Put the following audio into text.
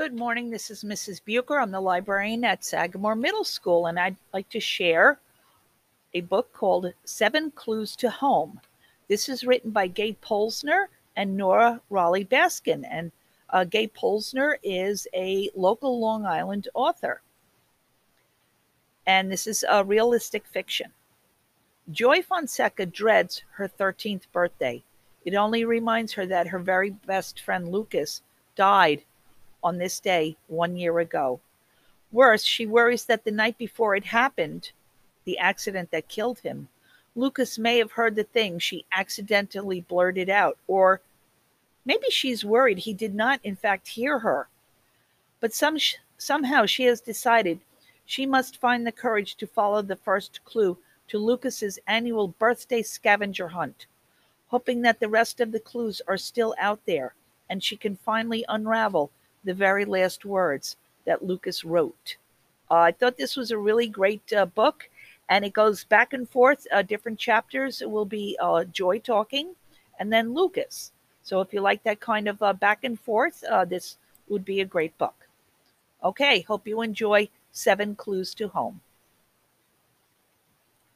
Good morning. This is Mrs. Bucher. I'm the librarian at Sagamore Middle School, and I'd like to share a book called Seven Clues to Home. This is written by Gae Polisner and Nora Raleigh Baskin. And uh, Gabe Polisner is a local Long Island author. And this is a realistic fiction. Joy Fonseca dreads her 13th birthday. It only reminds her that her very best friend Lucas died on this day one year ago. Worse, she worries that the night before it happened, the accident that killed him, Lucas may have heard the thing she accidentally blurted out, or maybe she's worried he did not, in fact, hear her. But some, somehow she has decided she must find the courage to follow the first clue to Lucas's annual birthday scavenger hunt, hoping that the rest of the clues are still out there and she can finally unravel the very last words that Lucas wrote. Uh, I thought this was a really great uh, book, and it goes back and forth. Uh, different chapters will be uh, Joy talking, and then Lucas. So if you like that kind of uh, back and forth, uh, this would be a great book. Okay, hope you enjoy Seven Clues to Home.